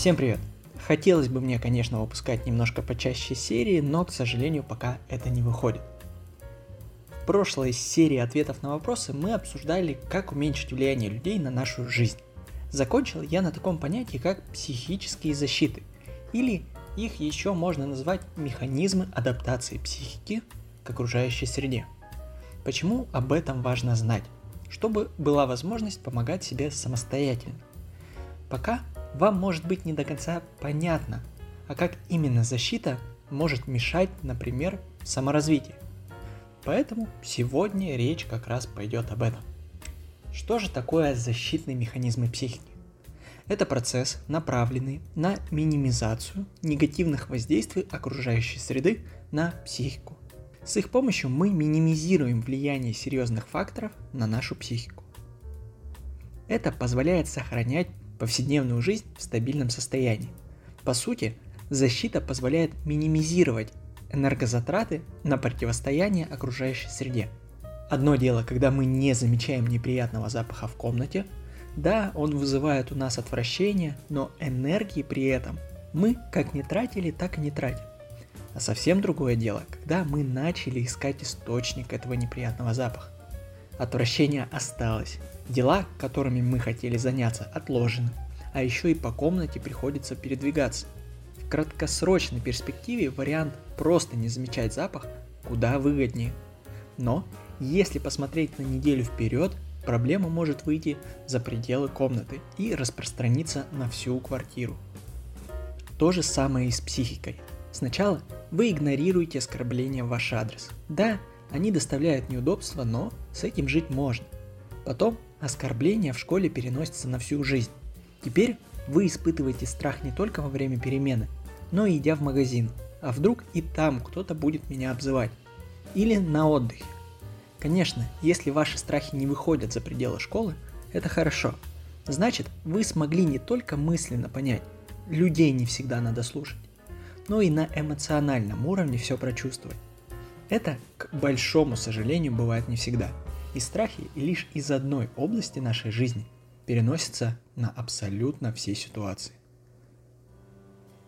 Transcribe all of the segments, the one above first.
Всем привет! Хотелось бы мне, конечно, выпускать немножко почаще серии, но, к сожалению, пока это не выходит. В прошлой серии ответов на вопросы мы обсуждали, как уменьшить влияние людей на нашу жизнь. Закончил я на таком понятии, как психические защиты, или их еще можно назвать механизмы адаптации психики к окружающей среде. Почему об этом важно знать? Чтобы была возможность помогать себе самостоятельно. Пока вам может быть не до конца понятно, а как именно защита может мешать, например, саморазвитию. Поэтому сегодня речь как раз пойдет об этом. Что же такое защитные механизмы психики? Это процесс, направленный на минимизацию негативных воздействий окружающей среды на психику. С их помощью мы минимизируем влияние серьезных факторов на нашу психику. Это позволяет сохранять повседневную жизнь в стабильном состоянии. По сути, защита позволяет минимизировать энергозатраты на противостояние окружающей среде. Одно дело, когда мы не замечаем неприятного запаха в комнате, да, он вызывает у нас отвращение, но энергии при этом мы как не тратили, так и не тратим. А совсем другое дело, когда мы начали искать источник этого неприятного запаха. Отвращение осталось, Дела, которыми мы хотели заняться, отложены, а еще и по комнате приходится передвигаться. В краткосрочной перспективе вариант просто не замечать запах куда выгоднее. Но если посмотреть на неделю вперед, проблема может выйти за пределы комнаты и распространиться на всю квартиру. То же самое и с психикой. Сначала вы игнорируете оскорбления в ваш адрес. Да, они доставляют неудобства, но с этим жить можно. Потом Оскорбление в школе переносится на всю жизнь. Теперь вы испытываете страх не только во время перемены, но и идя в магазин. А вдруг и там кто-то будет меня обзывать? Или на отдыхе. Конечно, если ваши страхи не выходят за пределы школы, это хорошо. Значит, вы смогли не только мысленно понять, людей не всегда надо слушать, но и на эмоциональном уровне все прочувствовать. Это, к большому сожалению, бывает не всегда – и страхи лишь из одной области нашей жизни переносятся на абсолютно все ситуации.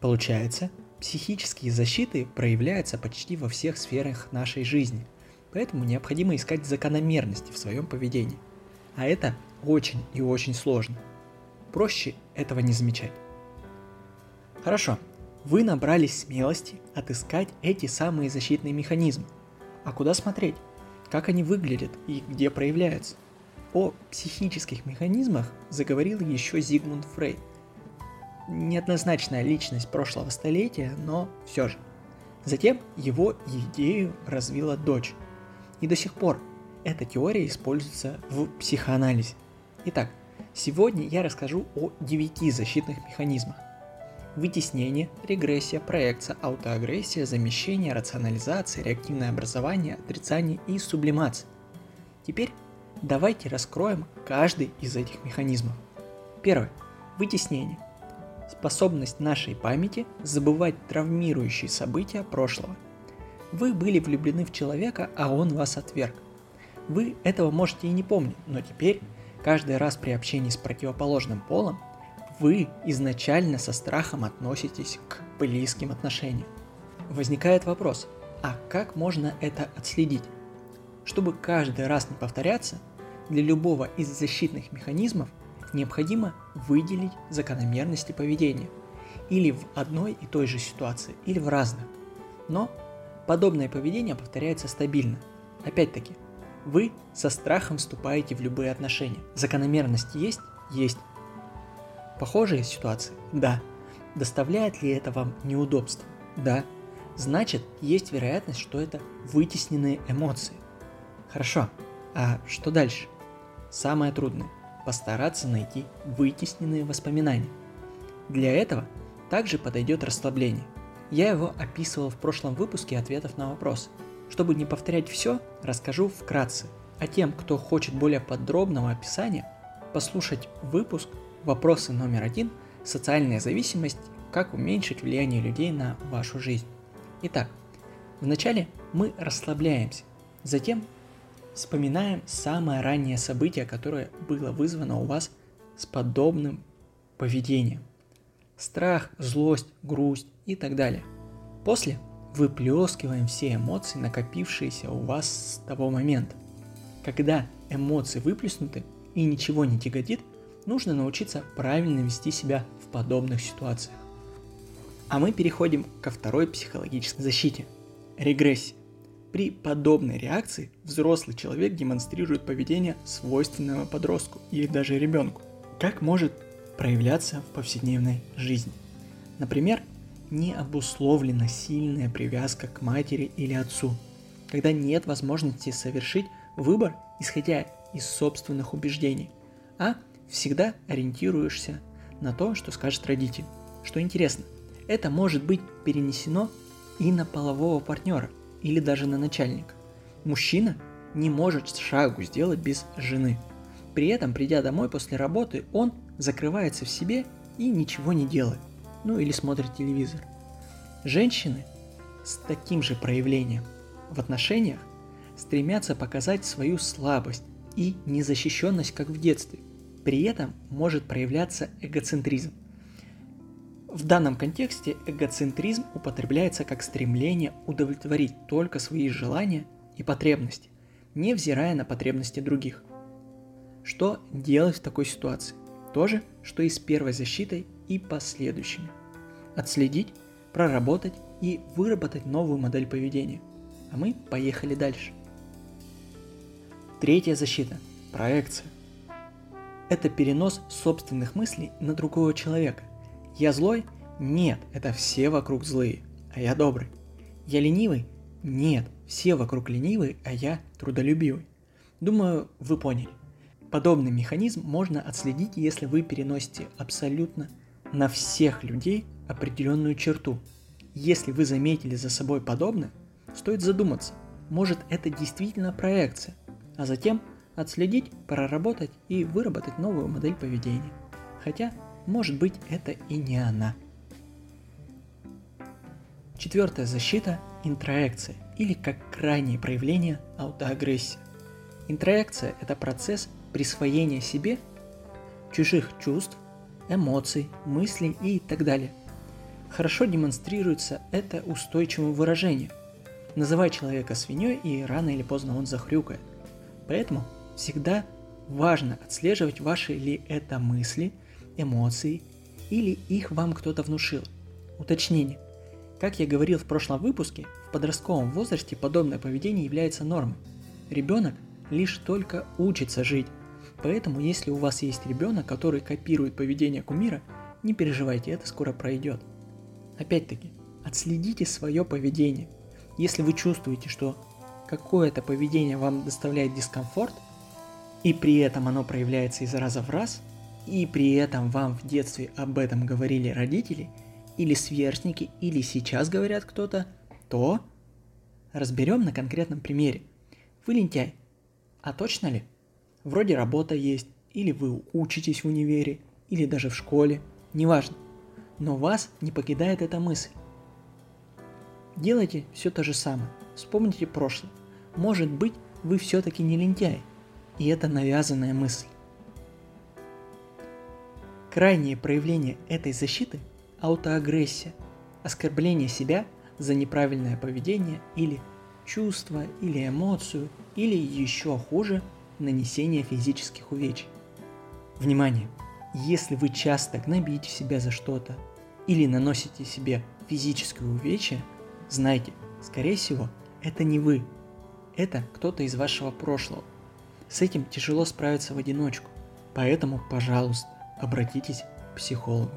Получается, психические защиты проявляются почти во всех сферах нашей жизни, поэтому необходимо искать закономерности в своем поведении. А это очень и очень сложно. Проще этого не замечать. Хорошо, вы набрались смелости отыскать эти самые защитные механизмы. А куда смотреть? как они выглядят и где проявляются. О психических механизмах заговорил еще Зигмунд Фрейд. Неоднозначная личность прошлого столетия, но все же. Затем его идею развила дочь. И до сих пор эта теория используется в психоанализе. Итак, сегодня я расскажу о девяти защитных механизмах вытеснение, регрессия, проекция, аутоагрессия, замещение, рационализация, реактивное образование, отрицание и сублимация. Теперь давайте раскроем каждый из этих механизмов. Первое. Вытеснение. Способность нашей памяти забывать травмирующие события прошлого. Вы были влюблены в человека, а он вас отверг. Вы этого можете и не помнить, но теперь, каждый раз при общении с противоположным полом, вы изначально со страхом относитесь к близким отношениям. Возникает вопрос, а как можно это отследить? Чтобы каждый раз не повторяться, для любого из защитных механизмов необходимо выделить закономерности поведения. Или в одной и той же ситуации, или в разных. Но подобное поведение повторяется стабильно. Опять-таки, вы со страхом вступаете в любые отношения. Закономерность есть? Есть. Похожие ситуации? Да. Доставляет ли это вам неудобства? Да. Значит, есть вероятность, что это вытесненные эмоции. Хорошо. А что дальше? Самое трудное – постараться найти вытесненные воспоминания. Для этого также подойдет расслабление. Я его описывал в прошлом выпуске ответов на вопросы. Чтобы не повторять все, расскажу вкратце. А тем, кто хочет более подробного описания, послушать выпуск Вопросы номер один – социальная зависимость, как уменьшить влияние людей на вашу жизнь. Итак, вначале мы расслабляемся, затем вспоминаем самое раннее событие, которое было вызвано у вас с подобным поведением. страх, злость, грусть и так далее. После выплескиваем все эмоции, накопившиеся у вас с того момента. Когда эмоции выплеснуты и ничего не тяготит, нужно научиться правильно вести себя в подобных ситуациях. А мы переходим ко второй психологической защите – регрессии. При подобной реакции взрослый человек демонстрирует поведение свойственного подростку или даже ребенку. Как может проявляться в повседневной жизни? Например, не обусловлена сильная привязка к матери или отцу, когда нет возможности совершить выбор, исходя из собственных убеждений, а всегда ориентируешься на то, что скажет родитель. Что интересно, это может быть перенесено и на полового партнера или даже на начальника. Мужчина не может шагу сделать без жены. При этом, придя домой после работы, он закрывается в себе и ничего не делает ну или смотрит телевизор. Женщины с таким же проявлением в отношениях стремятся показать свою слабость и незащищенность, как в детстве. При этом может проявляться эгоцентризм. В данном контексте эгоцентризм употребляется как стремление удовлетворить только свои желания и потребности, невзирая на потребности других. Что делать в такой ситуации? То же, что и с первой защитой и последующими. Отследить, проработать и выработать новую модель поведения. А мы поехали дальше. Третья защита – проекция. Это перенос собственных мыслей на другого человека. Я злой? Нет, это все вокруг злые, а я добрый. Я ленивый? Нет, все вокруг ленивые, а я трудолюбивый. Думаю, вы поняли. Подобный механизм можно отследить, если вы переносите абсолютно на всех людей определенную черту. Если вы заметили за собой подобное, стоит задуматься, может это действительно проекция, а затем отследить, проработать и выработать новую модель поведения. Хотя, может быть, это и не она. Четвертая защита – интроекция, или как крайнее проявление аутоагрессии. Интроекция – это процесс присвоения себе чужих чувств, эмоций, мыслей и так далее. Хорошо демонстрируется это устойчивым выражением. Называй человека свиньей, и рано или поздно он захрюкает. Поэтому всегда важно отслеживать ваши ли это мысли, эмоции, или их вам кто-то внушил. Уточнение. Как я говорил в прошлом выпуске, в подростковом возрасте подобное поведение является нормой. Ребенок лишь только учится жить, Поэтому, если у вас есть ребенок, который копирует поведение кумира, не переживайте, это скоро пройдет. Опять-таки, отследите свое поведение. Если вы чувствуете, что какое-то поведение вам доставляет дискомфорт, и при этом оно проявляется из раза в раз, и при этом вам в детстве об этом говорили родители, или сверстники, или сейчас говорят кто-то, то разберем на конкретном примере. Вы лентяй. А точно ли? Вроде работа есть, или вы учитесь в универе, или даже в школе, неважно. Но вас не покидает эта мысль. Делайте все то же самое. Вспомните прошлое. Может быть, вы все-таки не лентяй. И это навязанная мысль. Крайнее проявление этой защиты – аутоагрессия, оскорбление себя за неправильное поведение или чувство, или эмоцию, или еще хуже – нанесения физических увечий. Внимание! Если вы часто гнобите себя за что-то или наносите себе физическое увечье, знайте, скорее всего, это не вы. Это кто-то из вашего прошлого. С этим тяжело справиться в одиночку. Поэтому, пожалуйста, обратитесь к психологу.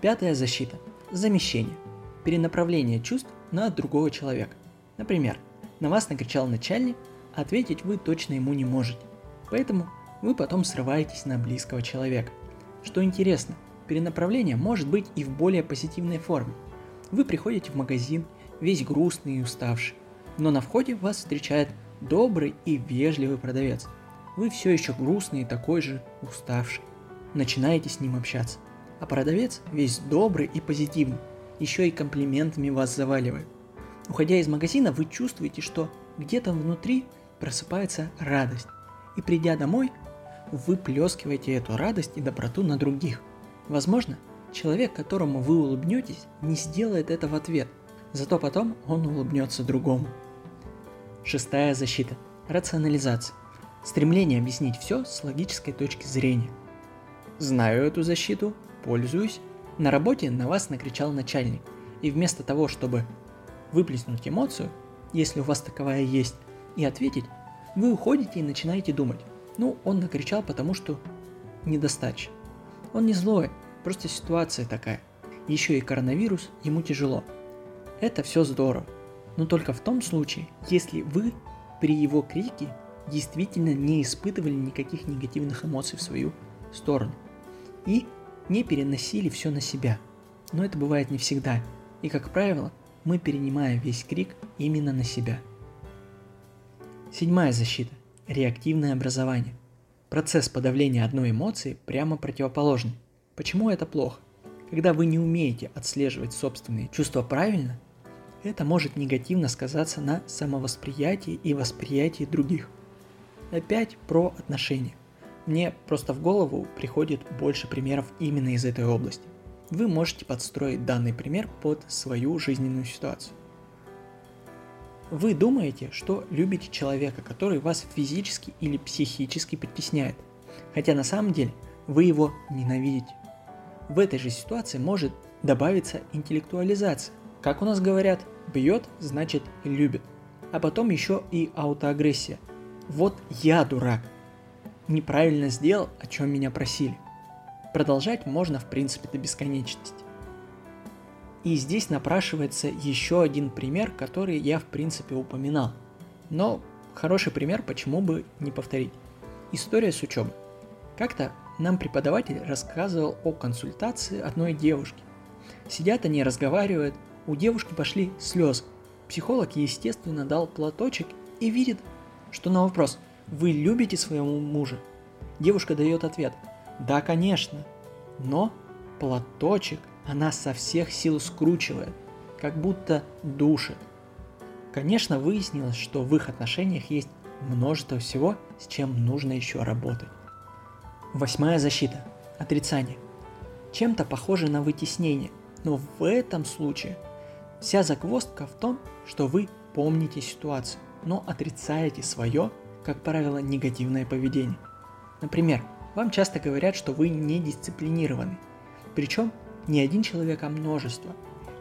Пятая защита – замещение. Перенаправление чувств на другого человека. Например, на вас накричал начальник, ответить вы точно ему не можете. Поэтому вы потом срываетесь на близкого человека. Что интересно, перенаправление может быть и в более позитивной форме. Вы приходите в магазин, весь грустный и уставший, но на входе вас встречает добрый и вежливый продавец. Вы все еще грустный и такой же уставший. Начинаете с ним общаться. А продавец весь добрый и позитивный, еще и комплиментами вас заваливает. Уходя из магазина, вы чувствуете, что где-то внутри просыпается радость. И придя домой, вы плескиваете эту радость и доброту на других. Возможно, человек, которому вы улыбнетесь, не сделает это в ответ, зато потом он улыбнется другому. Шестая защита – рационализация. Стремление объяснить все с логической точки зрения. Знаю эту защиту, пользуюсь. На работе на вас накричал начальник, и вместо того, чтобы выплеснуть эмоцию, если у вас таковая есть, и ответить, вы уходите и начинаете думать. Ну, он накричал, потому что недостаточно. Он не злой, просто ситуация такая. Еще и коронавирус, ему тяжело. Это все здорово. Но только в том случае, если вы при его крике действительно не испытывали никаких негативных эмоций в свою сторону. И не переносили все на себя. Но это бывает не всегда. И, как правило, мы перенимаем весь крик именно на себя. Седьмая защита – реактивное образование. Процесс подавления одной эмоции прямо противоположный. Почему это плохо? Когда вы не умеете отслеживать собственные чувства правильно, это может негативно сказаться на самовосприятии и восприятии других. Опять про отношения. Мне просто в голову приходит больше примеров именно из этой области. Вы можете подстроить данный пример под свою жизненную ситуацию. Вы думаете, что любите человека, который вас физически или психически притесняет, хотя на самом деле вы его ненавидите. В этой же ситуации может добавиться интеллектуализация. Как у нас говорят, бьет, значит любит. А потом еще и аутоагрессия – вот я дурак. Неправильно сделал, о чем меня просили. Продолжать можно в принципе до бесконечности. И здесь напрашивается еще один пример, который я в принципе упоминал. Но хороший пример, почему бы не повторить. История с учебой. Как-то нам преподаватель рассказывал о консультации одной девушки. Сидят они, разговаривают, у девушки пошли слезы. Психолог, естественно, дал платочек и видит, что на вопрос «Вы любите своего мужа?» девушка дает ответ «Да, конечно». Но платочек она со всех сил скручивает, как будто душит. Конечно, выяснилось, что в их отношениях есть множество всего, с чем нужно еще работать. Восьмая защита. Отрицание. Чем-то похоже на вытеснение, но в этом случае вся загвоздка в том, что вы помните ситуацию но отрицаете свое, как правило, негативное поведение. Например, вам часто говорят, что вы не дисциплинированы. Причем не один человек, а множество.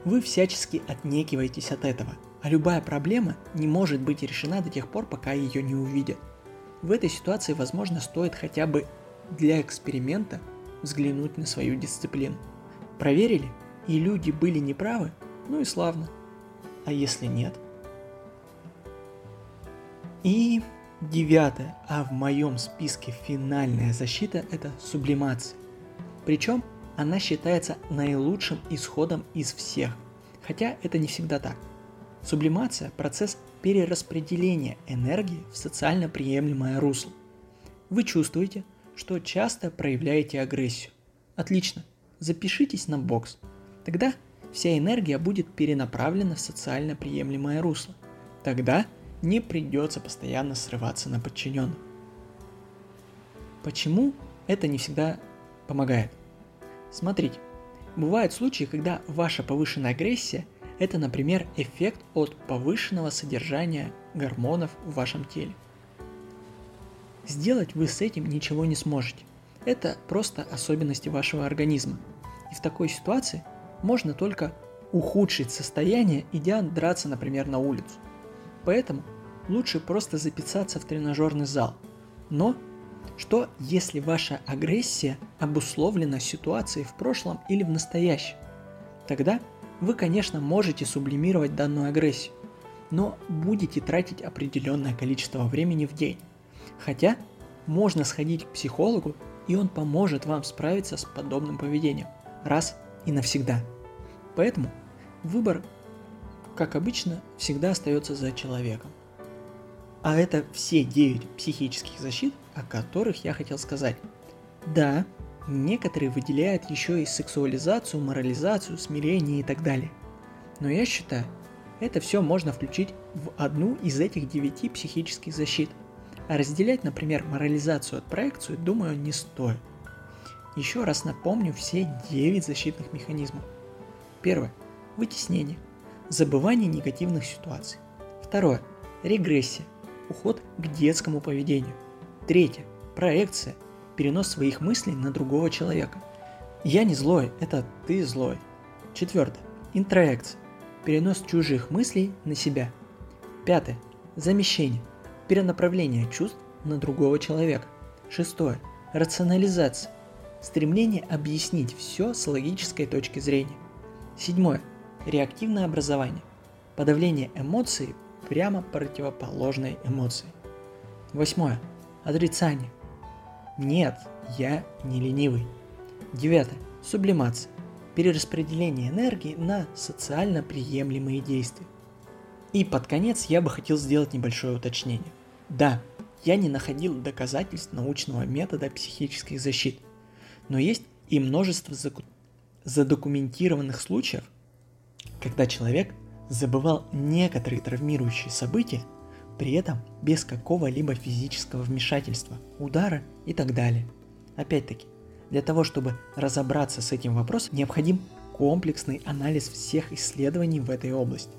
Вы всячески отнекиваетесь от этого, а любая проблема не может быть решена до тех пор, пока ее не увидят. В этой ситуации, возможно, стоит хотя бы для эксперимента взглянуть на свою дисциплину. Проверили, и люди были неправы, ну и славно. А если нет – и девятое, а в моем списке финальная защита – это сублимация. Причем она считается наилучшим исходом из всех, хотя это не всегда так. Сублимация – процесс перераспределения энергии в социально приемлемое русло. Вы чувствуете, что часто проявляете агрессию. Отлично, запишитесь на бокс. Тогда вся энергия будет перенаправлена в социально приемлемое русло. Тогда – не придется постоянно срываться на подчиненных. Почему это не всегда помогает? Смотрите, бывают случаи, когда ваша повышенная агрессия – это, например, эффект от повышенного содержания гормонов в вашем теле. Сделать вы с этим ничего не сможете. Это просто особенности вашего организма. И в такой ситуации можно только ухудшить состояние, идя драться, например, на улицу. Поэтому лучше просто записаться в тренажерный зал. Но что, если ваша агрессия обусловлена ситуацией в прошлом или в настоящем? Тогда вы, конечно, можете сублимировать данную агрессию, но будете тратить определенное количество времени в день. Хотя можно сходить к психологу, и он поможет вам справиться с подобным поведением раз и навсегда. Поэтому выбор, как обычно, всегда остается за человеком. А это все 9 психических защит, о которых я хотел сказать. Да, некоторые выделяют еще и сексуализацию, морализацию, смирение и так далее. Но я считаю, это все можно включить в одну из этих девяти психических защит. А разделять, например, морализацию от проекцию, думаю, не стоит. Еще раз напомню все 9 защитных механизмов. Первое. Вытеснение. Забывание негативных ситуаций. Второе. Регрессия. Уход к детскому поведению. Третье. Проекция. Перенос своих мыслей на другого человека. Я не злой, это ты злой. Четвертое. Интроекция. Перенос чужих мыслей на себя. Пятое. Замещение. Перенаправление чувств на другого человека. Шестое. Рационализация. Стремление объяснить все с логической точки зрения. Седьмое. Реактивное образование. Подавление эмоций прямо противоположной эмоции. Восьмое. Отрицание. Нет, я не ленивый. Девятое. Сублимация. Перераспределение энергии на социально приемлемые действия. И под конец я бы хотел сделать небольшое уточнение. Да, я не находил доказательств научного метода психических защит, но есть и множество задокументированных случаев, когда человек забывал некоторые травмирующие события, при этом без какого-либо физического вмешательства, удара и так далее. Опять-таки, для того, чтобы разобраться с этим вопросом, необходим комплексный анализ всех исследований в этой области.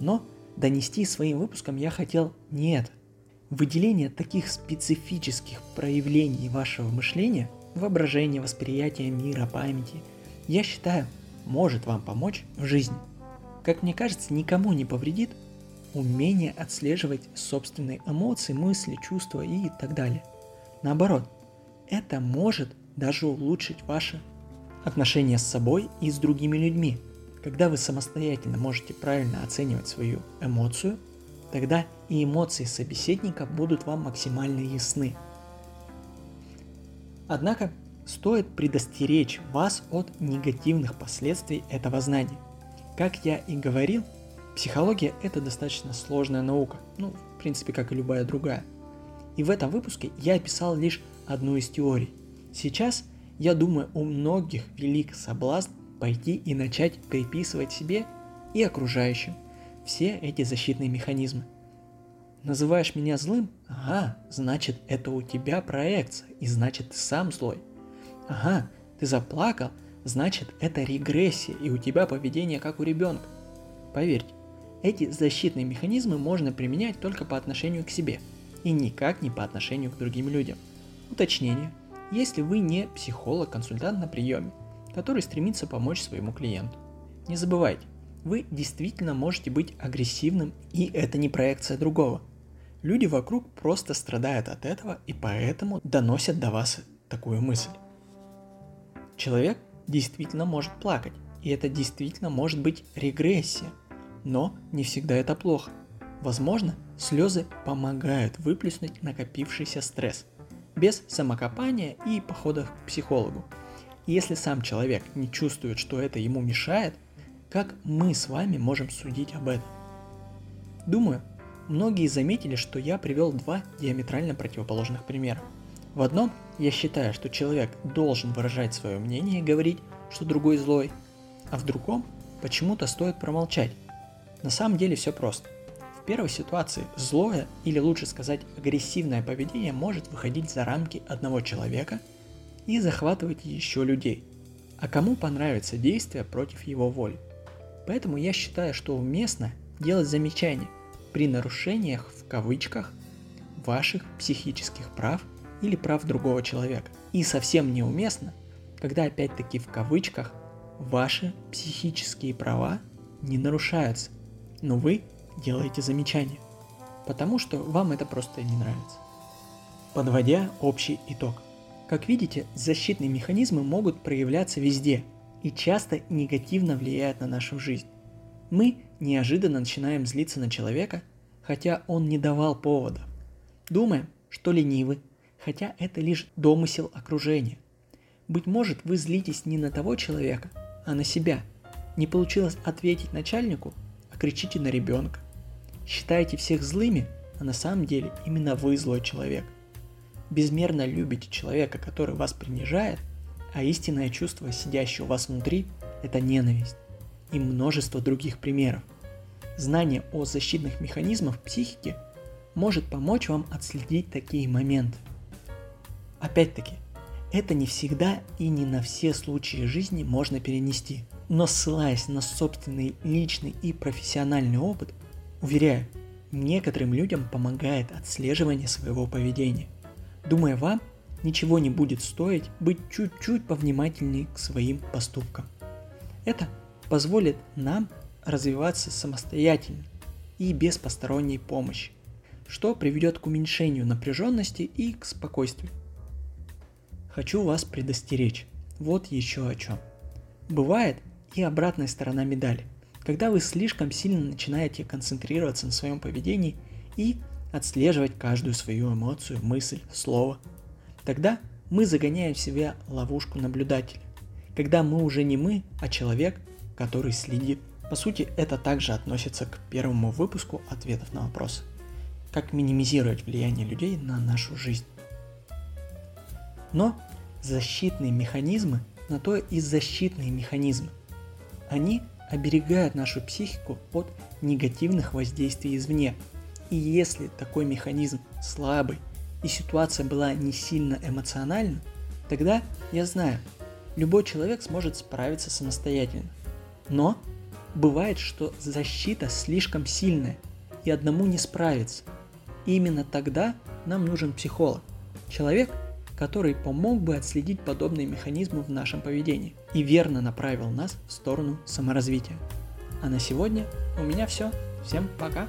Но донести своим выпуском я хотел не это. Выделение таких специфических проявлений вашего мышления, воображения, восприятия мира, памяти, я считаю, может вам помочь в жизни. Как мне кажется, никому не повредит умение отслеживать собственные эмоции, мысли, чувства и так далее. Наоборот, это может даже улучшить ваши отношения с собой и с другими людьми – когда вы самостоятельно можете правильно оценивать свою эмоцию, тогда и эмоции собеседника будут вам максимально ясны. Однако стоит предостеречь вас от негативных последствий этого знания. Как я и говорил, психология это достаточно сложная наука, ну, в принципе, как и любая другая. И в этом выпуске я описал лишь одну из теорий. Сейчас, я думаю, у многих велик соблазн пойти и начать приписывать себе и окружающим все эти защитные механизмы. Называешь меня злым? Ага, значит это у тебя проекция, и значит ты сам злой. Ага, ты заплакал, значит это регрессия, и у тебя поведение как у ребенка. Поверьте, эти защитные механизмы можно применять только по отношению к себе, и никак не по отношению к другим людям. Уточнение. Если вы не психолог-консультант на приеме, который стремится помочь своему клиенту. Не забывайте, вы действительно можете быть агрессивным, и это не проекция другого. Люди вокруг просто страдают от этого и поэтому доносят до вас такую мысль. Человек действительно может плакать, и это действительно может быть регрессия, но не всегда это плохо. Возможно, слезы помогают выплеснуть накопившийся стресс, без самокопания и походов к психологу – если сам человек не чувствует, что это ему мешает, как мы с вами можем судить об этом? Думаю, многие заметили, что я привел два диаметрально противоположных примера. В одном я считаю, что человек должен выражать свое мнение и говорить, что другой злой, а в другом почему-то стоит промолчать. На самом деле все просто. В первой ситуации злое, или лучше сказать агрессивное поведение может выходить за рамки одного человека – и захватывать еще людей. А кому понравится действие против его воли? Поэтому я считаю, что уместно делать замечания при нарушениях в кавычках ваших психических прав или прав другого человека. И совсем неуместно, когда опять-таки в кавычках ваши психические права не нарушаются, но вы делаете замечания, потому что вам это просто не нравится. Подводя общий итог – как видите, защитные механизмы могут проявляться везде и часто негативно влияют на нашу жизнь. Мы неожиданно начинаем злиться на человека, хотя он не давал повода. Думаем, что ленивы, хотя это лишь домысел окружения. Быть может, вы злитесь не на того человека, а на себя. Не получилось ответить начальнику, а кричите на ребенка. Считаете всех злыми, а на самом деле именно вы злой человек безмерно любите человека, который вас принижает, а истинное чувство, сидящее у вас внутри, это ненависть. И множество других примеров. Знание о защитных механизмах психики может помочь вам отследить такие моменты. Опять-таки, Это не всегда и не на все случаи жизни можно перенести. Но ссылаясь на собственный личный и профессиональный опыт, уверяю, некоторым людям помогает отслеживание своего поведения. Думаю, вам ничего не будет стоить быть чуть-чуть повнимательнее к своим поступкам. Это позволит нам развиваться самостоятельно и без посторонней помощи, что приведет к уменьшению напряженности и к спокойствию. Хочу вас предостеречь. Вот еще о чем. Бывает и обратная сторона медали, когда вы слишком сильно начинаете концентрироваться на своем поведении и отслеживать каждую свою эмоцию, мысль, слово. Тогда мы загоняем в себя ловушку наблюдателя, когда мы уже не мы, а человек, который следит. По сути, это также относится к первому выпуску ответов на вопросы. Как минимизировать влияние людей на нашу жизнь. Но защитные механизмы на то и защитные механизмы. Они оберегают нашу психику от негативных воздействий извне. И если такой механизм слабый и ситуация была не сильно эмоциональна, тогда, я знаю, любой человек сможет справиться самостоятельно. Но бывает, что защита слишком сильная и одному не справиться. Именно тогда нам нужен психолог. Человек, который помог бы отследить подобные механизмы в нашем поведении и верно направил нас в сторону саморазвития. А на сегодня у меня все. Всем пока!